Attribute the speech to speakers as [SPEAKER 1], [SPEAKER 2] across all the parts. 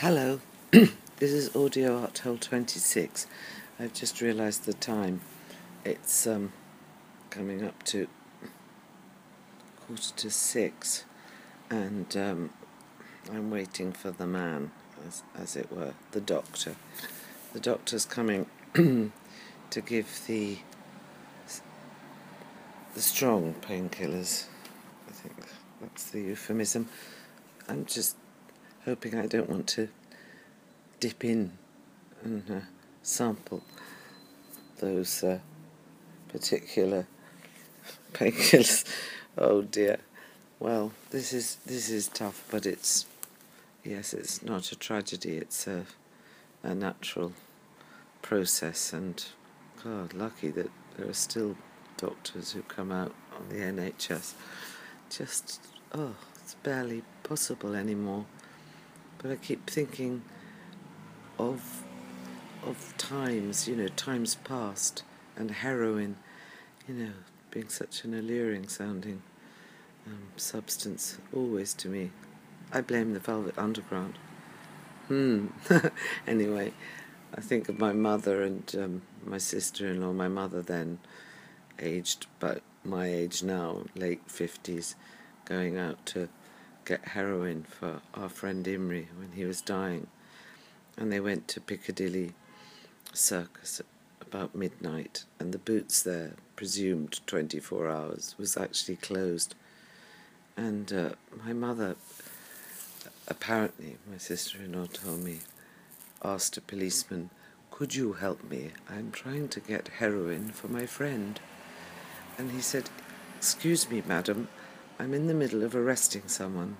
[SPEAKER 1] Hello, this is Audio Art Hole 26. I've just realised the time. It's um, coming up to quarter to six, and um, I'm waiting for the man, as, as it were, the doctor. The doctor's coming to give the the strong painkillers. I think that's the euphemism. I'm just hoping I don't want to dip in and uh, sample those uh, particular painkillers. oh dear. Well, this is this is tough, but it's yes, it's not a tragedy. It's a a natural process, and God, lucky that there are still doctors who come out on the NHS. Just oh, it's barely possible anymore. But I keep thinking of of times, you know, times past, and heroin, you know, being such an alluring sounding um, substance always to me. I blame the Velvet Underground. Hmm. anyway, I think of my mother and um, my sister-in-law. My mother then, aged but my age now, late fifties, going out to get heroin for our friend Imri when he was dying. And they went to Piccadilly Circus about midnight, and the boots there, presumed 24 hours, was actually closed. And uh, my mother, apparently, my sister in law told me, asked a policeman, Could you help me? I'm trying to get heroin for my friend. And he said, Excuse me, madam, I'm in the middle of arresting someone.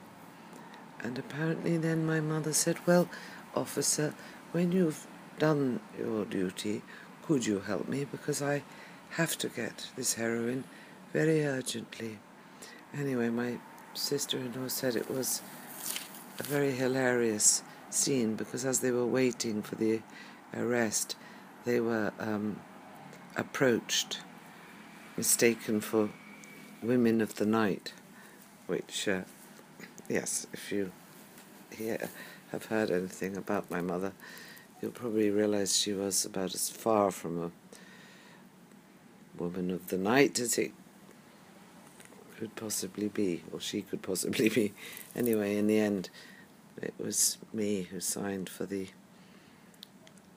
[SPEAKER 1] And apparently, then my mother said, Well, officer, when you've done your duty, could you help me? Because I have to get this heroin very urgently. Anyway, my sister in law said it was a very hilarious scene because as they were waiting for the arrest, they were um, approached, mistaken for women of the night which, uh, yes, if you hear, have heard anything about my mother, you'll probably realize she was about as far from a woman of the night as it could possibly be, or she could possibly be. Anyway, in the end, it was me who signed for the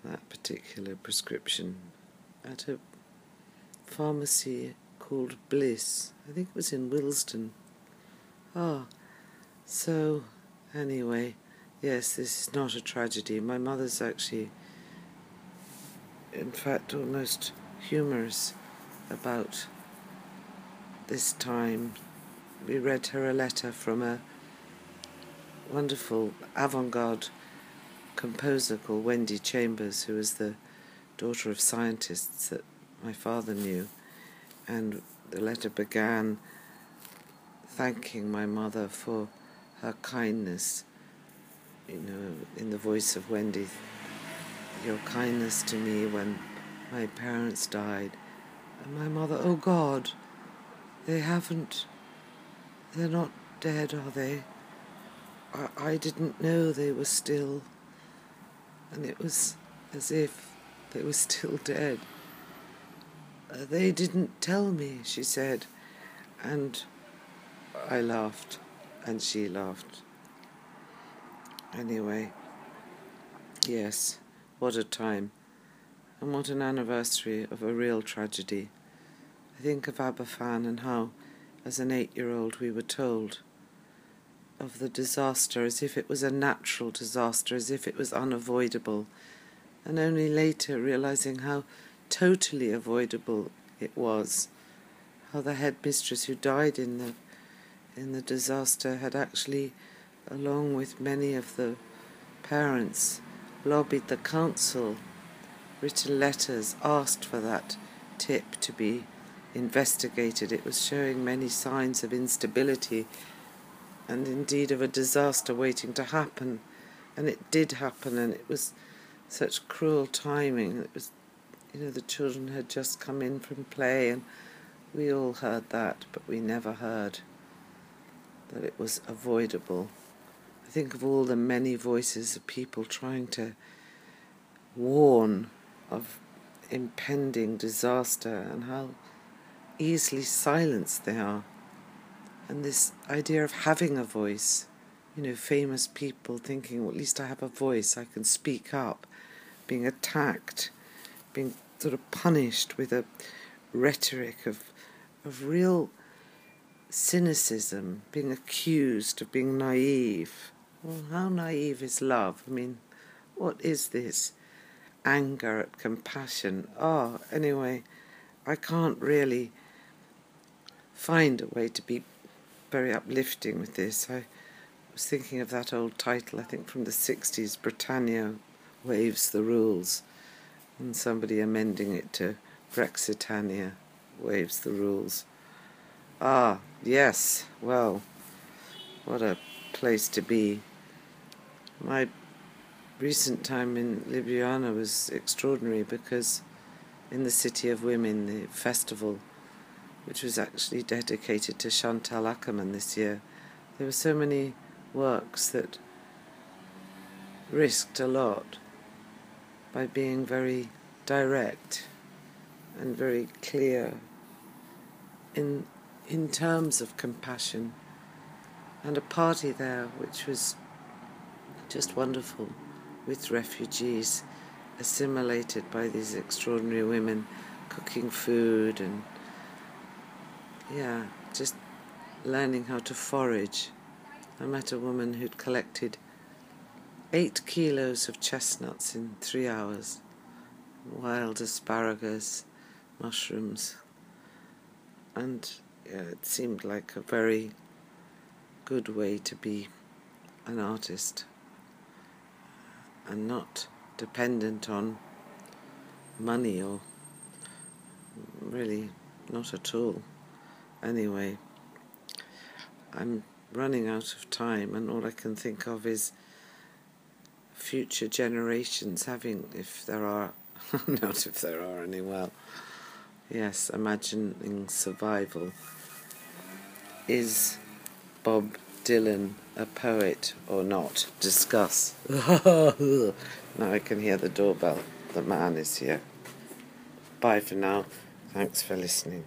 [SPEAKER 1] that particular prescription at a pharmacy called Bliss. I think it was in Willesden. Ah, so anyway, yes, this is not a tragedy. My mother's actually, in fact, almost humorous about this time. We read her a letter from a wonderful avant garde composer called Wendy Chambers, who was the daughter of scientists that my father knew. And the letter began thanking my mother for her kindness, you know, in the voice of Wendy, your kindness to me when my parents died. And my mother, oh God, they haven't, they're not dead, are they? I, I didn't know they were still. And it was as if they were still dead. Uh, they didn't tell me, she said. And I laughed, and she laughed. Anyway, yes, what a time, and what an anniversary of a real tragedy. I think of Aberfan and how, as an eight year old, we were told of the disaster as if it was a natural disaster, as if it was unavoidable, and only later realizing how totally avoidable it was, how the headmistress who died in the in the disaster had actually, along with many of the parents, lobbied the council, written letters, asked for that tip to be investigated. It was showing many signs of instability and indeed of a disaster waiting to happen. And it did happen, and it was such cruel timing. It was, you know, the children had just come in from play, and we all heard that, but we never heard that it was avoidable. I think of all the many voices of people trying to warn of impending disaster and how easily silenced they are. And this idea of having a voice, you know, famous people thinking, well, at least I have a voice, I can speak up, being attacked, being sort of punished with a rhetoric of, of real cynicism, being accused of being naive. Well, how naive is love? I mean, what is this? Anger at compassion. Oh, anyway, I can't really find a way to be very uplifting with this. I was thinking of that old title, I think from the 60s Britannia Waves the Rules, and somebody amending it to Brexitania Waves the Rules. Ah, yes, well, what a place to be. My recent time in Ljubljana was extraordinary because in the City of Women, the festival which was actually dedicated to Chantal Akerman this year, there were so many works that risked a lot by being very direct and very clear in in terms of compassion and a party there which was just wonderful with refugees assimilated by these extraordinary women cooking food and yeah, just learning how to forage. I met a woman who'd collected eight kilos of chestnuts in three hours, wild asparagus, mushrooms, and it seemed like a very good way to be an artist and not dependent on money or really not at all. Anyway, I'm running out of time, and all I can think of is future generations having, if there are, not if there are any, well, yes, imagining survival. Is Bob Dylan a poet or not? Discuss. now I can hear the doorbell. The man is here. Bye for now. Thanks for listening.